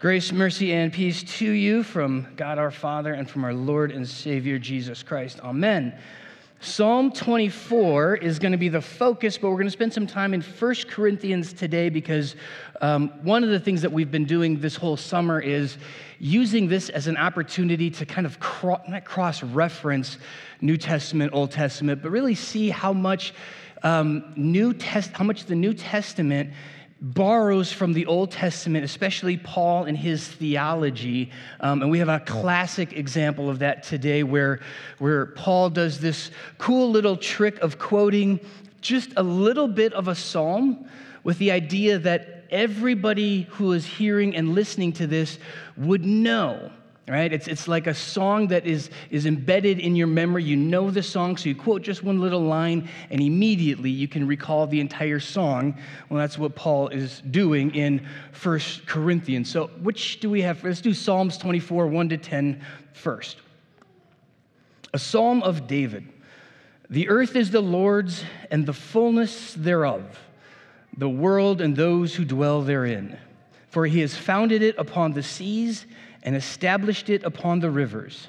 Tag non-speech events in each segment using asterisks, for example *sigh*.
Grace, mercy, and peace to you from God our Father and from our Lord and Savior Jesus Christ. Amen. Psalm 24 is going to be the focus, but we're going to spend some time in 1 Corinthians today because um, one of the things that we've been doing this whole summer is using this as an opportunity to kind of cro- not cross reference New Testament, Old Testament, but really see how much um, New Test, how much the New Testament borrows from the Old Testament, especially Paul and his theology. Um, and we have a classic example of that today where, where Paul does this cool little trick of quoting just a little bit of a psalm with the idea that everybody who is hearing and listening to this would know right? It's, it's like a song that is, is embedded in your memory. You know the song, so you quote just one little line, and immediately you can recall the entire song. Well, that's what Paul is doing in First Corinthians. So, which do we have? Let's do Psalms 24, 1 to 10 first. A psalm of David. The earth is the Lord's and the fullness thereof, the world and those who dwell therein. For he has founded it upon the seas and established it upon the rivers.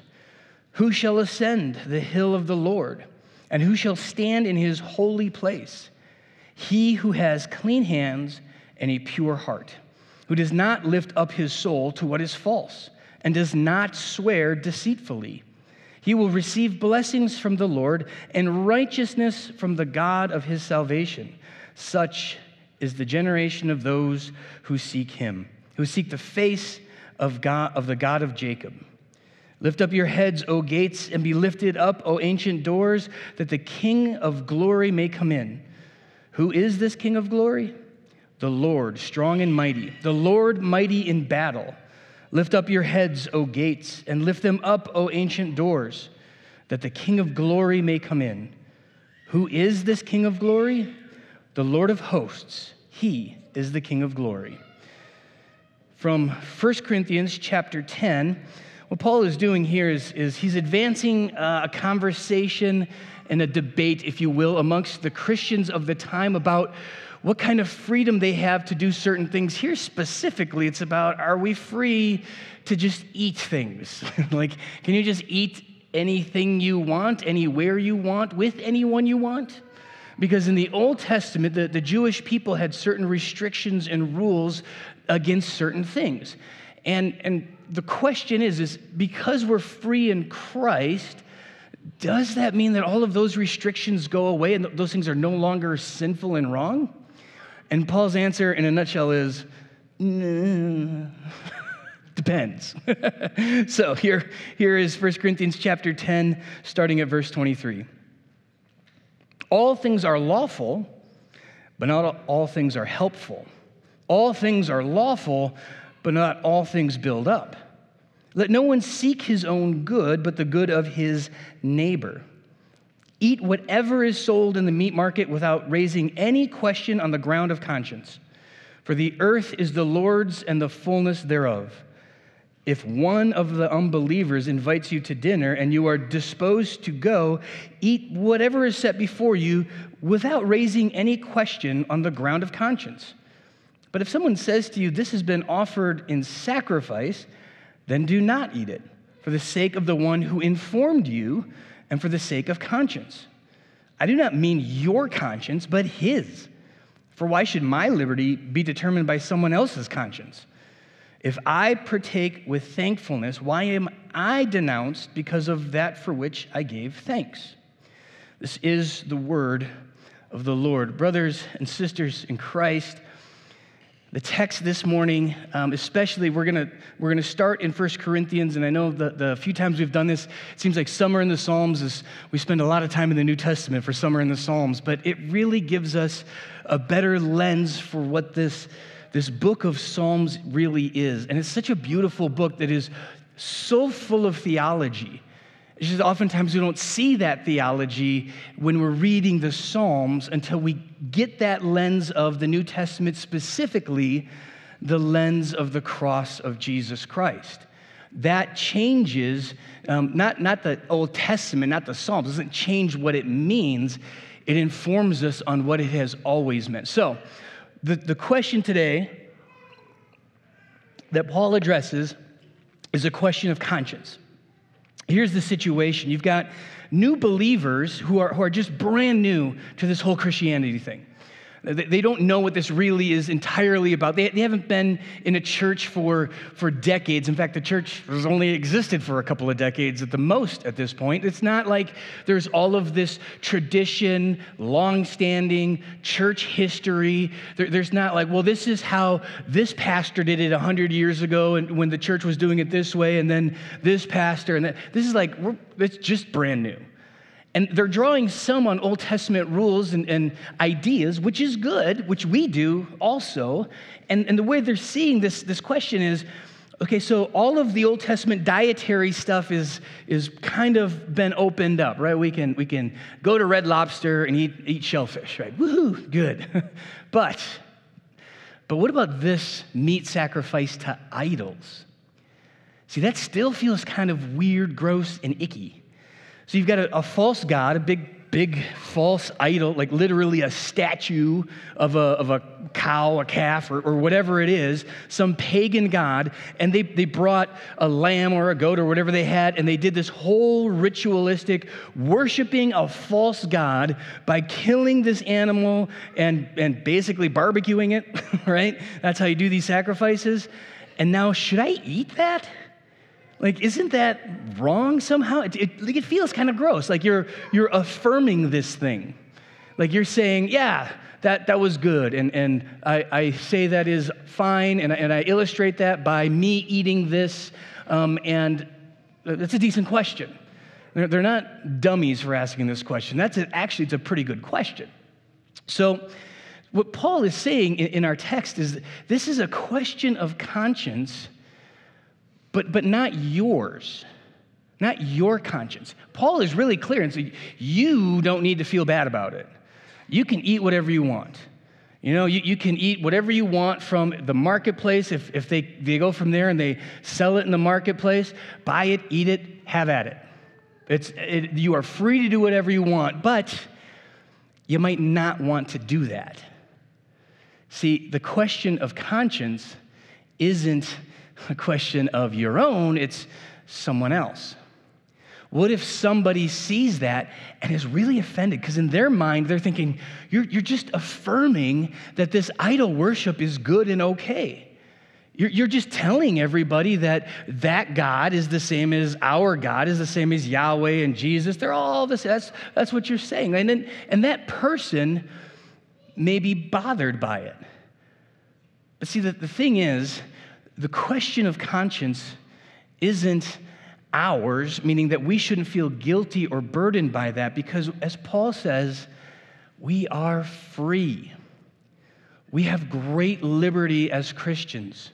Who shall ascend the hill of the Lord? And who shall stand in his holy place? He who has clean hands and a pure heart, who does not lift up his soul to what is false, and does not swear deceitfully. He will receive blessings from the Lord and righteousness from the God of his salvation. Such is the generation of those who seek him, who seek the face of, God, of the God of Jacob. Lift up your heads, O gates, and be lifted up, O ancient doors, that the King of glory may come in. Who is this King of glory? The Lord, strong and mighty, the Lord mighty in battle. Lift up your heads, O gates, and lift them up, O ancient doors, that the King of glory may come in. Who is this King of glory? The Lord of hosts. He is the King of glory from 1 Corinthians chapter 10. What Paul is doing here is, is he's advancing uh, a conversation and a debate, if you will, amongst the Christians of the time about what kind of freedom they have to do certain things. Here specifically, it's about are we free to just eat things? *laughs* like, can you just eat anything you want, anywhere you want, with anyone you want? Because in the Old Testament, the, the Jewish people had certain restrictions and rules against certain things. And, and the question is, is because we're free in Christ, does that mean that all of those restrictions go away and those things are no longer sinful and wrong? And Paul's answer in a nutshell is, *laughs* depends. *laughs* so here, here is 1 Corinthians chapter 10, starting at verse 23. All things are lawful, but not all things are helpful. All things are lawful, but not all things build up. Let no one seek his own good, but the good of his neighbor. Eat whatever is sold in the meat market without raising any question on the ground of conscience. For the earth is the Lord's and the fullness thereof. If one of the unbelievers invites you to dinner and you are disposed to go, eat whatever is set before you without raising any question on the ground of conscience. But if someone says to you, This has been offered in sacrifice, then do not eat it, for the sake of the one who informed you and for the sake of conscience. I do not mean your conscience, but his. For why should my liberty be determined by someone else's conscience? If I partake with thankfulness, why am I denounced because of that for which I gave thanks? This is the word of the Lord. Brothers and sisters in Christ, the text this morning, um, especially, we're gonna we're gonna start in First Corinthians, and I know the, the few times we've done this, it seems like summer in the Psalms is we spend a lot of time in the New Testament for summer in the Psalms, but it really gives us a better lens for what this this book of Psalms really is, and it's such a beautiful book that is so full of theology. It's just oftentimes we don't see that theology when we're reading the Psalms until we get that lens of the New Testament, specifically the lens of the cross of Jesus Christ. That changes, um, not, not the Old Testament, not the Psalms, doesn't change what it means. It informs us on what it has always meant. So, the, the question today that Paul addresses is a question of conscience. Here's the situation you've got new believers who are, who are just brand new to this whole Christianity thing. They don't know what this really is entirely about. They, they haven't been in a church for, for decades. In fact, the church has only existed for a couple of decades at the most at this point. It's not like there's all of this tradition, long-standing church history. There, there's not like, well, this is how this pastor did it 100 years ago and when the church was doing it this way, and then this pastor. And that. This is like, it's just brand new. And they're drawing some on Old Testament rules and, and, ideas, which is good, which we do also. And, and the way they're seeing this, this question is okay, so all of the Old Testament dietary stuff is, is kind of been opened up, right? We can, we can go to Red Lobster and eat, eat shellfish, right? Woohoo, good. *laughs* but, but what about this meat sacrifice to idols? See, that still feels kind of weird, gross, and icky. So you've got a, a false God, a big, big false idol, like literally a statue of a, of a cow, a calf, or, or whatever it is, some pagan God, and they, they brought a lamb or a goat or whatever they had, and they did this whole ritualistic worshiping a false God by killing this animal and, and basically barbecuing it, *laughs* right? That's how you do these sacrifices. And now, should I eat that? Like, isn't that wrong somehow? It, it, it feels kind of gross. Like you're, you're affirming this thing. Like you're saying, yeah, that, that was good. And, and I, I say that is fine. And I, and I illustrate that by me eating this. Um, and that's a decent question. They're, they're not dummies for asking this question. That's a, actually, it's a pretty good question. So, what Paul is saying in, in our text is this is a question of conscience but, but not yours, not your conscience. Paul is really clear and saying, you don't need to feel bad about it. You can eat whatever you want. You know, you, you can eat whatever you want from the marketplace. If, if they, they go from there and they sell it in the marketplace, buy it, eat it, have at it. It's, it, you are free to do whatever you want, but you might not want to do that. See, the question of conscience isn't *laughs* a question of your own, it's someone else. What if somebody sees that and is really offended? Because in their mind, they're thinking, you're, you're just affirming that this idol worship is good and okay. You're, you're just telling everybody that that God is the same as our God, is the same as Yahweh and Jesus. They're all this. That's, that's what you're saying. And, then, and that person may be bothered by it. But see, the, the thing is, the question of conscience isn't ours, meaning that we shouldn't feel guilty or burdened by that, because as Paul says, we are free. We have great liberty as Christians.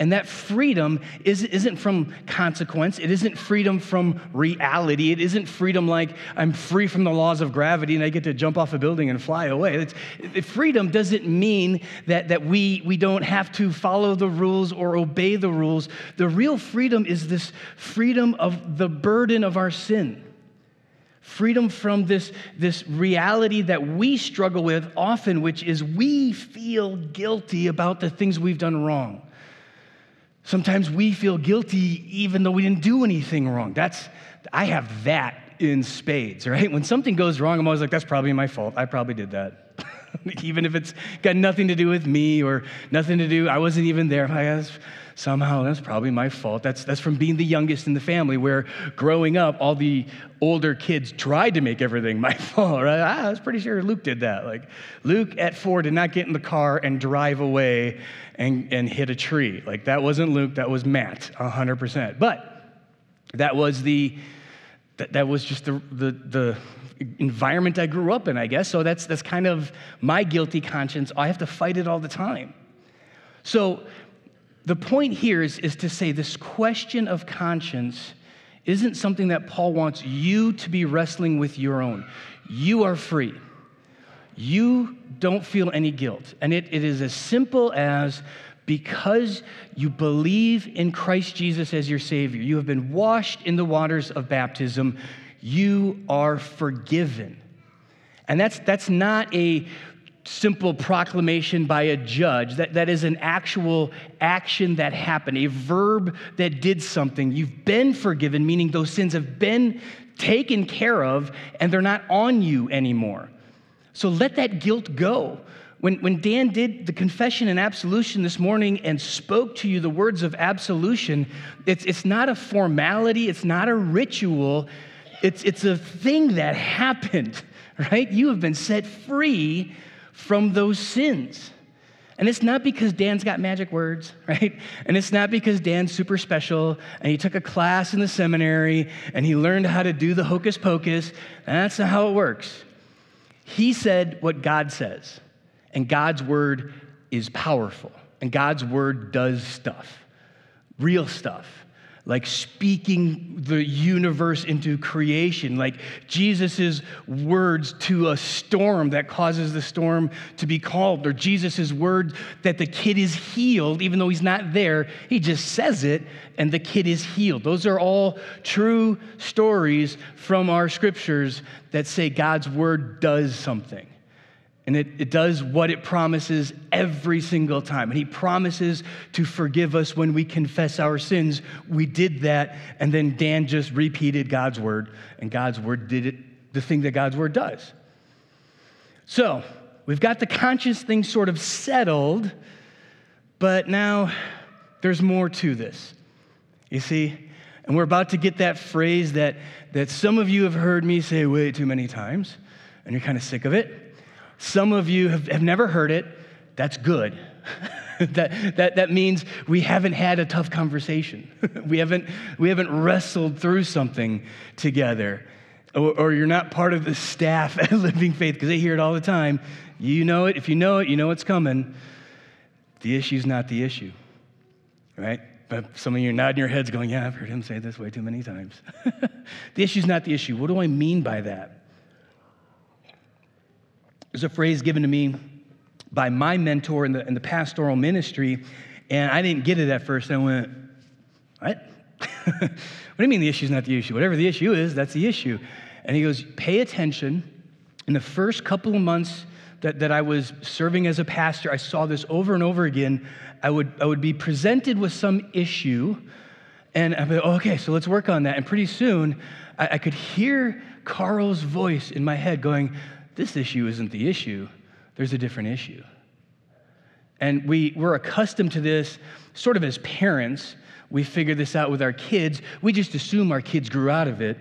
And that freedom is, isn't from consequence. It isn't freedom from reality. It isn't freedom like I'm free from the laws of gravity and I get to jump off a building and fly away. It's, freedom doesn't mean that, that we, we don't have to follow the rules or obey the rules. The real freedom is this freedom of the burden of our sin. Freedom from this, this reality that we struggle with often, which is we feel guilty about the things we've done wrong. Sometimes we feel guilty even though we didn't do anything wrong. That's, I have that in spades, *laughs* right? When something goes wrong, I'm always like, that's probably my fault. I probably did that. *laughs* even if it's got nothing to do with me or nothing to do, I wasn't even there. Somehow that's probably my fault. That's, that's from being the youngest in the family, where growing up, all the older kids tried to make everything my *laughs* fault, right? Ah, I was pretty sure Luke did that. Like, Luke at four did not get in the car and drive away and, and hit a tree. Like, that wasn't Luke, that was Matt, 100%. But that was the, that, that was just the, the, the environment I grew up in, I guess. So that's, that's kind of my guilty conscience. I have to fight it all the time. So the point here is, is to say this question of conscience isn't something that Paul wants you to be wrestling with your own. You are free. You don't feel any guilt. And it, it is as simple as because you believe in Christ Jesus as your Savior, you have been washed in the waters of baptism, you are forgiven. And that's, that's not a simple proclamation by a judge. That, that is an actual action that happened, a verb that did something. You've been forgiven, meaning those sins have been taken care of and they're not on you anymore. So let that guilt go. When, when Dan did the confession and absolution this morning and spoke to you the words of absolution, it's, it's not a formality, it's not a ritual, it's, it's a thing that happened, *laughs* right? You have been set free from those sins. And it's not because Dan's got magic words, *laughs* right? And it's not because Dan's super special and he took a class in the seminary and he learned how to do the hocus pocus. That's not how it works. He said what God says. And God's word is powerful, and God's word does stuff, real stuff. Like speaking the universe into creation, like Jesus' words to a storm that causes the storm to be called, or Jesus' word that the kid is healed, even though he's not there. He just says it, and the kid is healed. Those are all true stories from our scriptures that say God's word does something. And it, it does what it promises every single time. And He promises to forgive us when we confess our sins. We did that, and then Dan just repeated God's word, and God's word did it, the thing that God's word does. So, we've got the conscience thing sort of settled, but now there's more to this. You see? And we're about to get that phrase that, that some of you have heard me say way too many times, and you're kind of sick of it. Some of you have, have never heard it. That's good. *laughs* that, that, that means we haven't had a tough conversation. *laughs* we, haven't, we haven't wrestled through something together. Or, or you're not part of the staff *laughs* at Living Faith because they hear it all the time. You know it. If you know it, you know it's coming. The issue's not the issue, right? But some of you are nodding your heads going, Yeah, I've heard him say this way too many times. the issue's not the issue. What do I mean by that? There's a phrase given to me by my mentor in the, in the pastoral ministry, and I didn't get it at first. I went, What? *laughs* what do you mean the issue is not the issue? Whatever the issue is, that's the issue. And he goes, Pay attention. In the first couple of months that, that I was serving as a pastor, I saw this over and over again. I would, I would be presented with some issue, and I'd be, oh, okay, so let's work on that. And pretty soon, I, I could hear Carl's voice in my head going, this issue isn't the issue, there's a different issue. And we, we're accustomed to this sort of as parents. We figure this out with our kids. We just assume our kids grew out of it.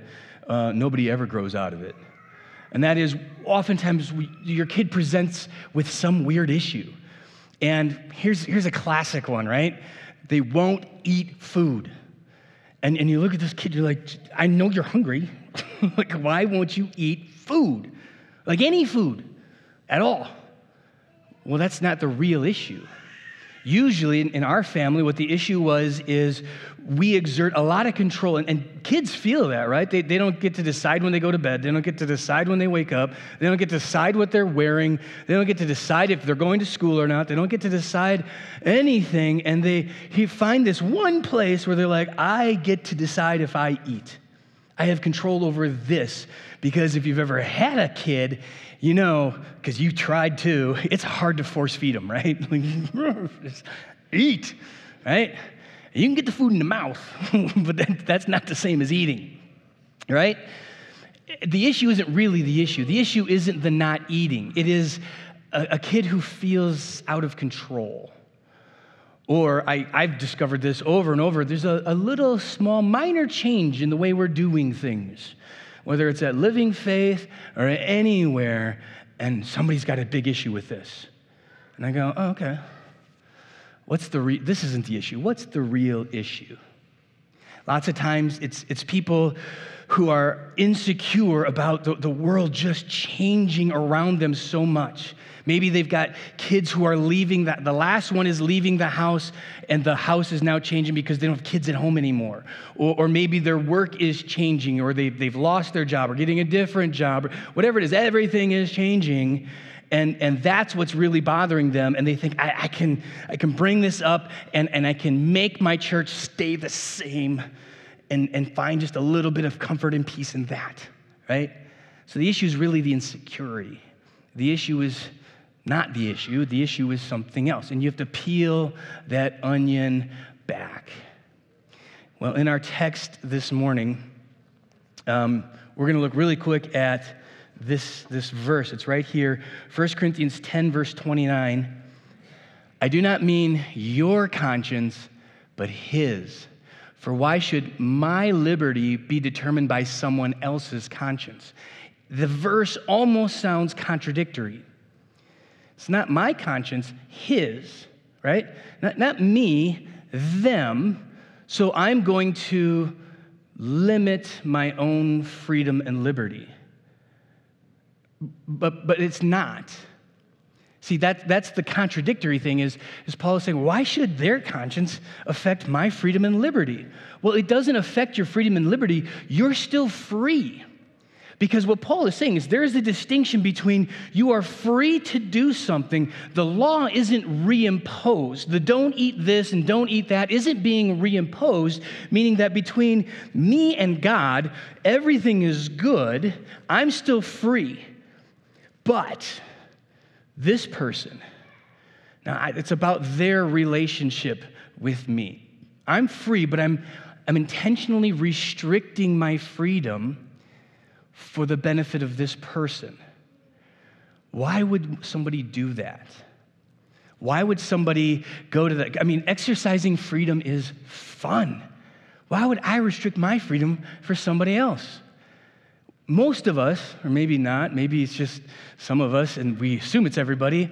Uh, nobody ever grows out of it. And that is oftentimes we, your kid presents with some weird issue. And here's, here's a classic one, right? They won't eat food. And, and you look at this kid, you're like, I know you're hungry. *laughs* like, why won't you eat food? Like any food at all. Well, that's not the real issue. Usually, in our family, what the issue was is we exert a lot of control, and, and, kids feel that, right? They, they don't get to decide when they go to bed. They don't get to decide when they wake up. They don't get to decide what they're wearing. They don't get to decide if they're going to school or not. They don't get to decide anything. And they find this one place where they're like, I get to decide if I eat. I have control over this. Because if you've ever had a kid, you know, because you tried to, it's hard to force feed them, right? *laughs* *laughs* Just eat, right? You can get the food in the mouth, *laughs* but that's not the same as eating, right? The issue isn't really the issue. The issue isn't the not eating, it is a, a kid who feels out of control. Or I, have discovered this over and over there's a, a little small, minor change in the way we're doing things, whether it's at Living Faith or anywhere, and somebody's got a big issue with this. And I go, oh, okay. What's the re- this isn't the issue. What's the real issue? Lots of times it's, it's people who are insecure about the, the world just changing around them so much. Maybe they've got kids who are leaving, the, the last one is leaving the house, and the house is now changing because they don't have kids at home anymore. Or, or maybe their work is changing, or they've, they've lost their job, or getting a different job, or whatever it is, everything is changing. And, and that's what's really bothering them. And they think, I, I, can, I can bring this up and, and I can make my church stay the same and, and find just a little bit of comfort and peace in that, right? So the issue is really the insecurity. The issue is not the issue. The issue is something else. And you have to peel that onion back. Well, in our text this morning, um, we're going to look really quick at this, this verse. It's right here 1 Corinthians 10, verse 29. I do not mean your conscience, but his. For why should my liberty be determined by someone else's conscience? The verse almost sounds contradictory. It's not my conscience, his, right? Not, not me, them. So I'm going to limit my own freedom and liberty. But, but it's not. See, that, that's the contradictory thing is, is Paul is saying, why should their conscience affect my freedom and liberty? Well, it doesn't affect your freedom and liberty. You're still free. Because what Paul is saying is there is a distinction between you are free to do something. The law isn't reimposed. The don't eat this and don't eat that isn't being reimposed, meaning that between me and God, everything is good. I'm still free. But this person, now it's about their relationship with me. I'm free, but I'm, I'm intentionally restricting my freedom for the benefit of this person. Why would somebody do that? Why would somebody go to that? I mean, exercising freedom is fun. Why would I restrict my freedom for somebody else? Most of us, or maybe not, maybe it's just some of us, and we assume it's everybody,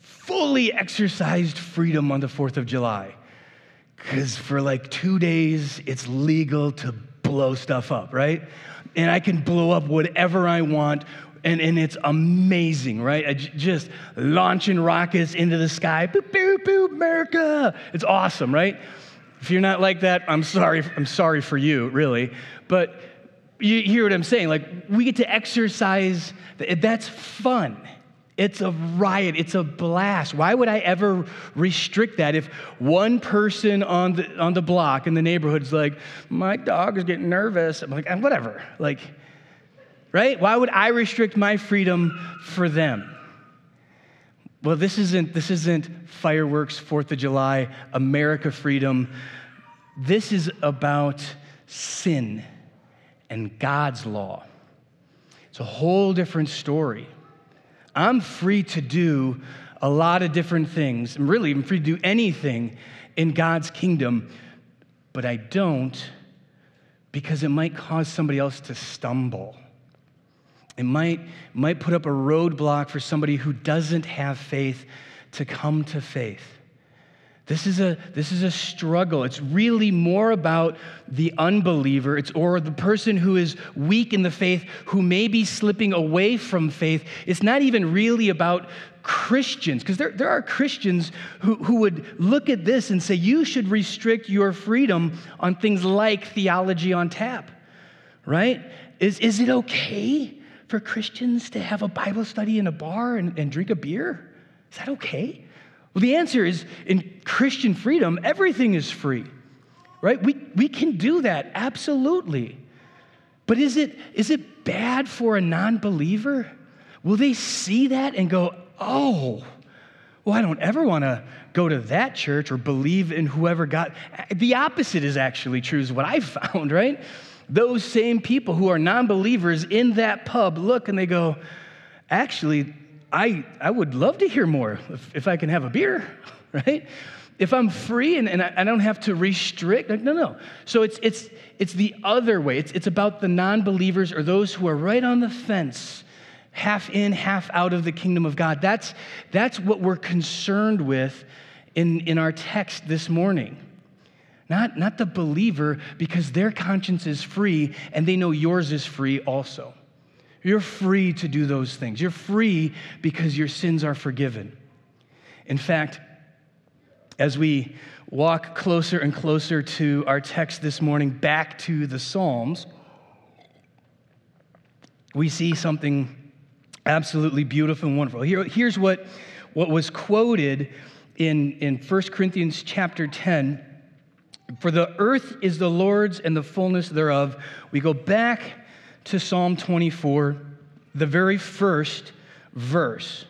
fully exercised freedom on the 4th of July. Because for like two days, it's legal to blow stuff up, right? And I can blow up whatever I want, and, and it's amazing, right? I j- just launching rockets into the sky, boop, boop, boop, America. It's awesome, right? If you're not like that, I'm sorry, I'm sorry for you, really. But you hear what I'm saying? Like, we get to exercise, that's fun. It's a riot, it's a blast. Why would I ever restrict that if one person on the, on the block in the neighborhood is like, my dog is getting nervous? I'm like, whatever. Like, right? Why would I restrict my freedom for them? Well, this isn't, this isn't fireworks, Fourth of July, America freedom. This is about sin and God's law. It's a whole different story. I'm free to do a lot of different things. I'm really I'm free to do anything in God's kingdom, but I don't because it might cause somebody else to stumble. It might, might put up a roadblock for somebody who doesn't have faith to come to faith. This is a, this is a struggle. It's really more about the unbeliever, it's, or the person who is weak in the faith, who may be slipping away from faith. It's not even really about Christians, because there, there are Christians who, who would look at this and say, you should restrict your freedom on things like theology on tap, right? Is, is it okay for Christians to have a Bible study in a bar and, and drink a beer? Is that okay? Well, the answer is in Christian freedom, everything is free, right? We, we can do that, absolutely. But is it, is it bad for a non believer? Will they see that and go, oh, well, I don't ever want to go to that church or believe in whoever got. The opposite is actually true, is what I *laughs* found, right? Those same people who are non believers in that pub look and they go, actually, I, I would love to hear more if, if I can have a beer, *laughs* right? If I'm free and, and I, I don't have to restrict, like, no, no. So it's, it's, it's the other way. It's, it's about the non believers or those who are right on the fence, half in, half out of the kingdom of God. That's, that's what we're concerned with in, in our text this morning. Not, not the believer, because their conscience is free and they know yours is free also. You're free to do those things. You're free because your sins are forgiven. In fact, as we walk closer and closer to our text this morning, back to the Psalms, we see something absolutely beautiful and wonderful. Here, here's what, what was quoted in, in 1 Corinthians chapter 10 For the earth is the Lord's and the fullness thereof. We go back to Psalm 24, the very first verse.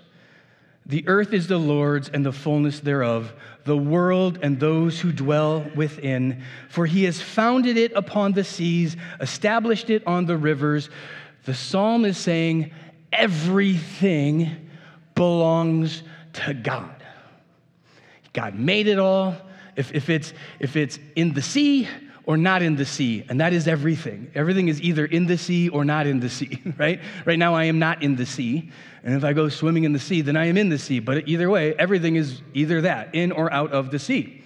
The earth is the Lord's and the fullness thereof, the world and those who dwell within. For he has founded it upon the seas, established it on the rivers. The psalm is saying, everything belongs to God. God made it all. If, if, it's, if it's in the sea, or not in the sea, and that is everything. Everything is either in the sea or not in the *laughs* sea, right? Right now, I am not in the sea, and if I go swimming in the sea, then I am in the sea. But either way, everything is either that, in or out of the sea.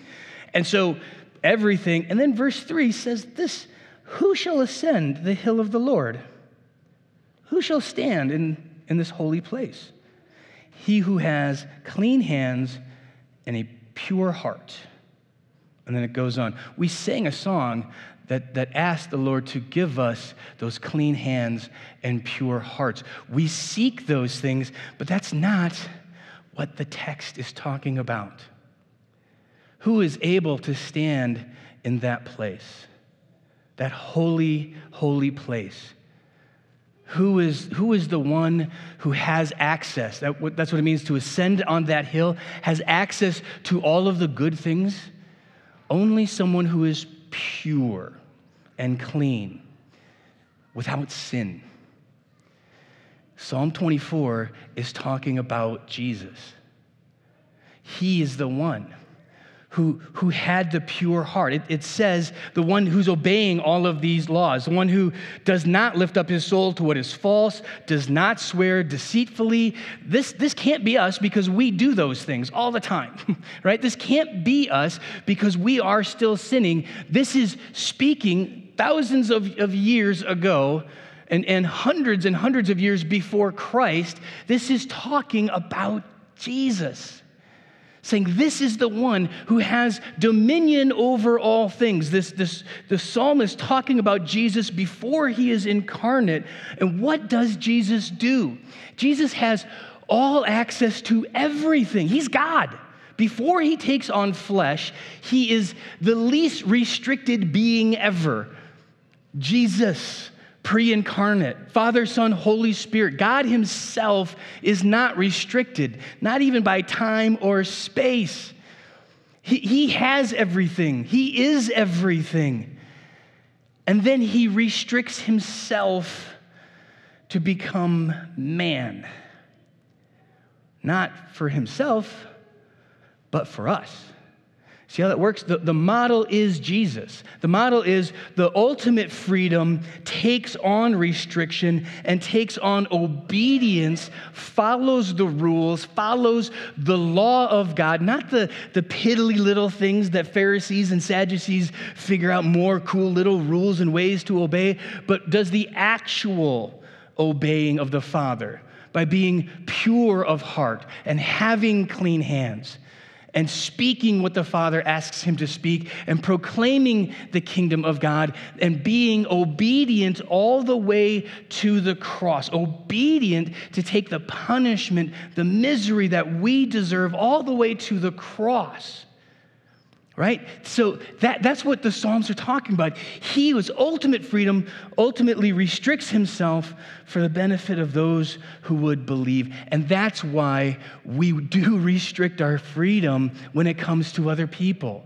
And so, everything, and then verse 3 says this Who shall ascend the hill of the Lord? Who shall stand in, in this holy place? He who has clean hands and a pure heart and then it goes on. We sang a song that, that asked the Lord to give us those clean hands and pure hearts. We seek those things, but that's not what the text is talking about. Who is able to stand in that place? That holy, holy place. Who is, who is the one who has access? That, that's what it means to ascend on that hill, has access to all of the good things only someone who is pure and clean, without sin. Psalm 24 is talking about Jesus. He is the one who, who had the pure heart. It, it, says the one who's obeying all of these laws, the one who does not lift up his soul to what is false, does not swear deceitfully. This, this can't be us because we do those things all the time, *laughs* right? This can't be us because we are still sinning. This is speaking thousands of, of years ago and, and hundreds and hundreds of years before Christ. This is talking about Jesus saying, This is the one who has dominion over all things. This, this, the psalm is talking about Jesus before he is incarnate. And what does Jesus do? Jesus has all access to everything, he's God. Before he takes on flesh, he is the least restricted being ever. Jesus pre incarnate, Father, Son, Holy Spirit. God Himself is not restricted, not even by time or space. He, he has everything, He is everything. And then He restricts Himself to become man, not for Himself, but for us. See how that works? The, the model is Jesus. The model is the ultimate freedom takes on restriction and takes on obedience, follows the rules, follows the law of God, not the, the piddly little things that Pharisees and Sadducees figure out more cool little rules and ways to obey, but does the actual obeying of the Father by being pure of heart and having clean hands and speaking what the Father asks him to speak and proclaiming the kingdom of God and being obedient all the way to the cross, obedient to take the punishment, the misery that we deserve all the way to the cross right? So that, that's what the Psalms are talking about. He was ultimate freedom, ultimately restricts himself for the benefit of those who would believe. And that's why we do *laughs* restrict our freedom when it comes to other people.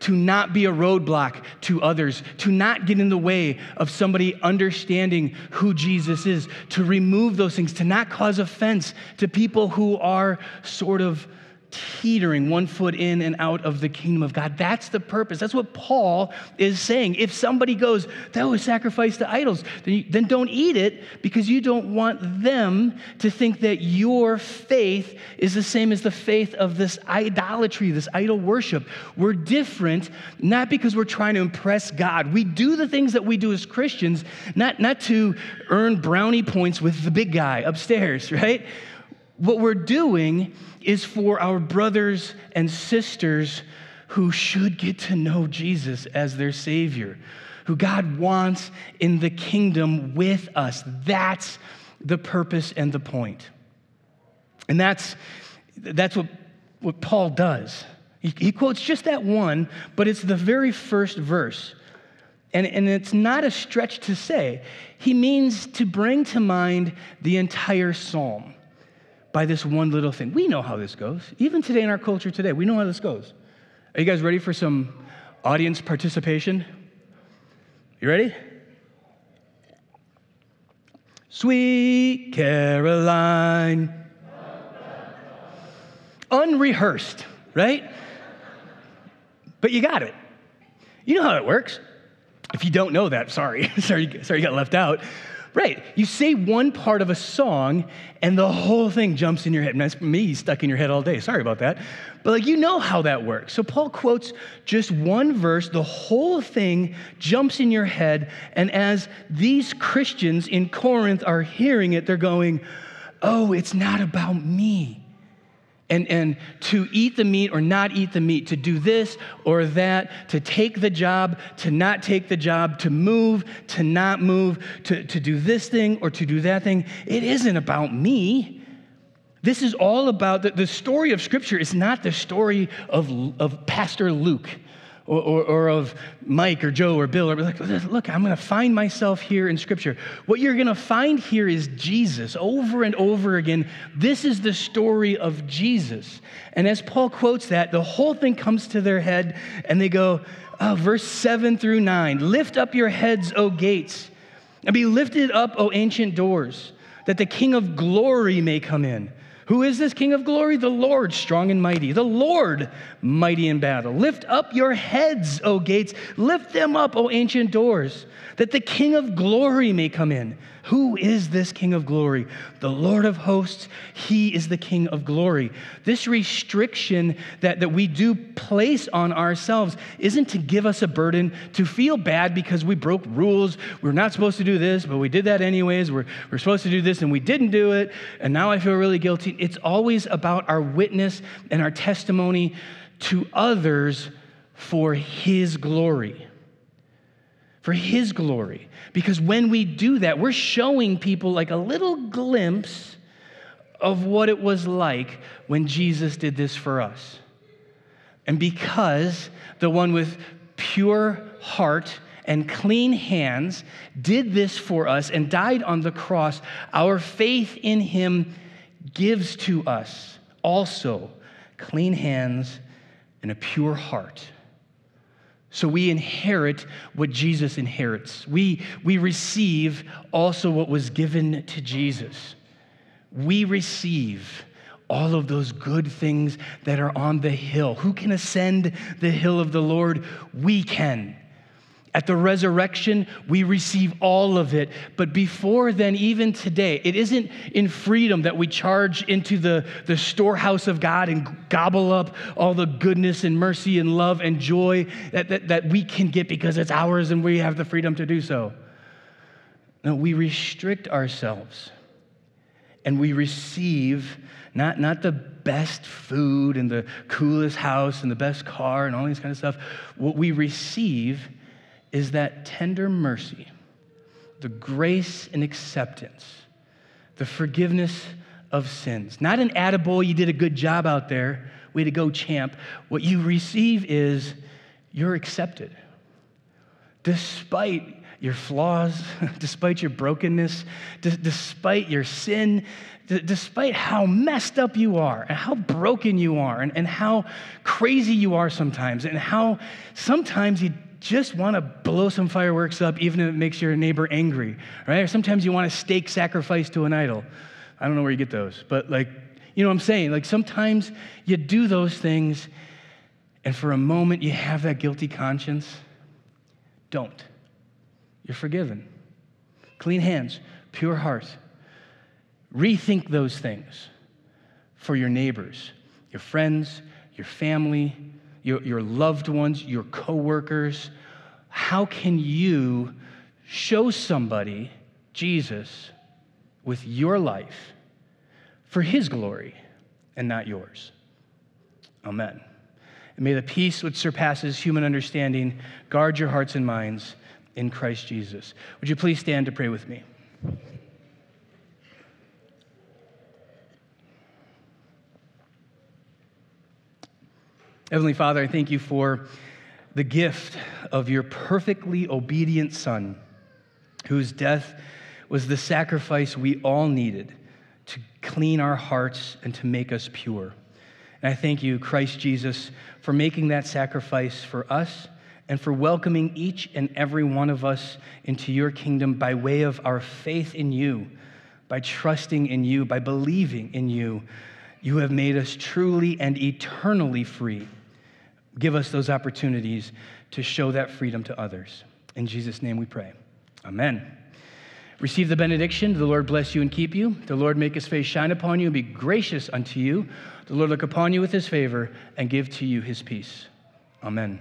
To not be a roadblock to others, to not get in the way of somebody understanding who Jesus is, to remove those things, to not cause offense to people who are sort of teetering one foot in and out of the kingdom of God. That's the purpose. That's what Paul is saying. If somebody goes, that was sacrificed to idols, then, you, then don't eat it because you don't want them to think that your faith is the same as the faith of this idolatry, this idol worship. We're different, not because we're trying to impress God. We do the things that we do as Christians, not, not to earn brownie points with the big guy upstairs, *laughs* right? What we're doing is for our brothers and sisters who should get to know Jesus as their Savior, who God wants in the kingdom with us. That's the purpose and the point. And that's, that's what, what Paul does. He, he quotes just that one, but it's the very first verse. And, and it's not a stretch to say. He means to bring to mind the entire psalm by this one little thing. We know how this goes. Even today in our culture today, we know how this goes. Are you guys ready for some audience participation? You ready? Sweet Caroline. Unrehearsed, right? But you got it. You know how it works. If you don't know that, sorry, *laughs* sorry, sorry you got left out. Right. You say one part of a song and the whole thing jumps in your head. And that's me stuck in your head all day. Sorry about that. But like you know how that works. So Paul quotes just one verse, the whole thing jumps in your head. And as these Christians in Corinth are hearing it, they're going, Oh, it's not about me and, and to eat the meat or not eat the meat, to do this or that, to take the job, to not take the job, to move, to not move, to, to do this thing or to do that thing. It isn't about me. This is all about the, the story of Scripture is not the story of, of Pastor Luke or, or, or, of Mike or Joe or Bill, or like, look, I'm going to find myself here in Scripture. What you're going to find here is Jesus over and over again. This is the story of Jesus. And as Paul quotes that, the whole thing comes to their head, and they go, oh, verse 7 through 9 Lift up your heads, O gates, and be lifted up, O ancient doors, that the King of glory may come in. Who is this King of glory? The Lord, strong and mighty. The Lord, mighty in battle. Lift up your heads, O gates. Lift them up, O ancient doors, that the King of glory may come in. Who is this King of glory? The Lord of hosts. He is the King of glory. This restriction that, that we do place on ourselves isn't to give us a burden, to feel bad because we broke rules. We're not supposed to do this, but we did that anyways. We're, we're supposed to do this and we didn't do it. And now I feel really guilty. It's always about our witness and our testimony to others for His glory for His glory. Because when we do that, we're showing people like a little glimpse of what it was like when Jesus did this for us. And because the one with pure heart and clean hands did this for us and died on the cross, our faith in Him gives to us also clean hands and a pure heart. So we inherit what Jesus inherits. We, we receive also what was given to Jesus. We receive all of those good things that are on the hill. Who can ascend the hill of the Lord? We can. At the resurrection, we receive all of it. But before then, even today, it isn't in freedom that we charge into the, the storehouse of God and gobble up all the goodness and mercy and love and joy that, that, that we can get because it's ours and we have the freedom to do so. No, we restrict ourselves and we receive not, not the best food and the coolest house and the best car and all these kind of stuff. What we receive is that tender mercy, the grace and acceptance, the forgiveness of sins. Not an attaboy, you did a good job out there, way to go, champ. What you receive is you're accepted. Despite your flaws, *laughs* despite your brokenness, d- despite your sin, d- despite how messed up you are and how broken you are and, and how crazy you are sometimes and how sometimes you just want to blow some fireworks up, even if it makes your neighbor angry, right? Or sometimes you want to steak sacrifice to an idol. I don't know where you get those, but like, you know what I'm saying? Like sometimes you do those things, and for a moment you have that guilty conscience. Don't. You're forgiven. Clean hands, pure heart. Rethink those things for your neighbors, your friends, your family, your, your loved ones, your coworkers? How can you show somebody Jesus with your life for his glory and not yours? Amen. And may the peace which surpasses human understanding guard your hearts and minds in Christ Jesus. Would you please stand to pray with me? Heavenly Father, I thank you for the gift of your perfectly obedient Son, whose death was the sacrifice we all needed to clean our hearts and to make us pure. And I thank you, Christ Jesus, for making that sacrifice for us and for welcoming each and every one of us into your kingdom by way of our faith in you, by trusting in you, by believing in you. You have made us truly and eternally free. Give us those opportunities to show that freedom to others. In Jesus' name we pray. Amen. Receive the benediction. The Lord bless you and keep you. The Lord make his face shine upon you and be gracious unto you. The Lord look upon you with his favor and give to you his peace. Amen.